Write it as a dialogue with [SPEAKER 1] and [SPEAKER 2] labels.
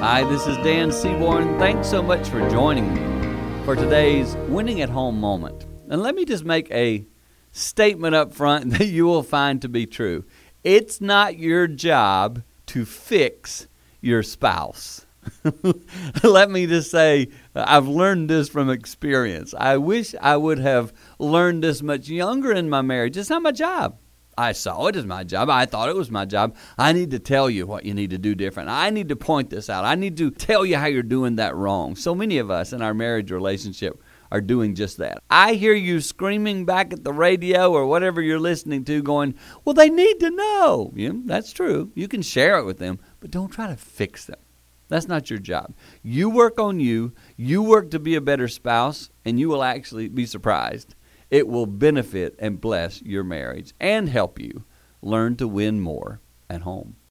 [SPEAKER 1] Hi, this is Dan Seaborn. Thanks so much for joining me for today's winning at home moment. And let me just make a statement up front that you will find to be true. It's not your job to fix your spouse. Let me just say, I've learned this from experience. I wish I would have learned this much younger in my marriage. It's not my job. I saw it as my job. I thought it was my job. I need to tell you what you need to do different. I need to point this out. I need to tell you how you're doing that wrong. So many of us in our marriage relationship are doing just that. I hear you screaming back at the radio or whatever you're listening to, going, Well, they need to know. Yeah, that's true. You can share it with them, but don't try to fix them. That's not your job. You work on you, you work to be a better spouse, and you will actually be surprised. It will benefit and bless your marriage and help you learn to win more at home.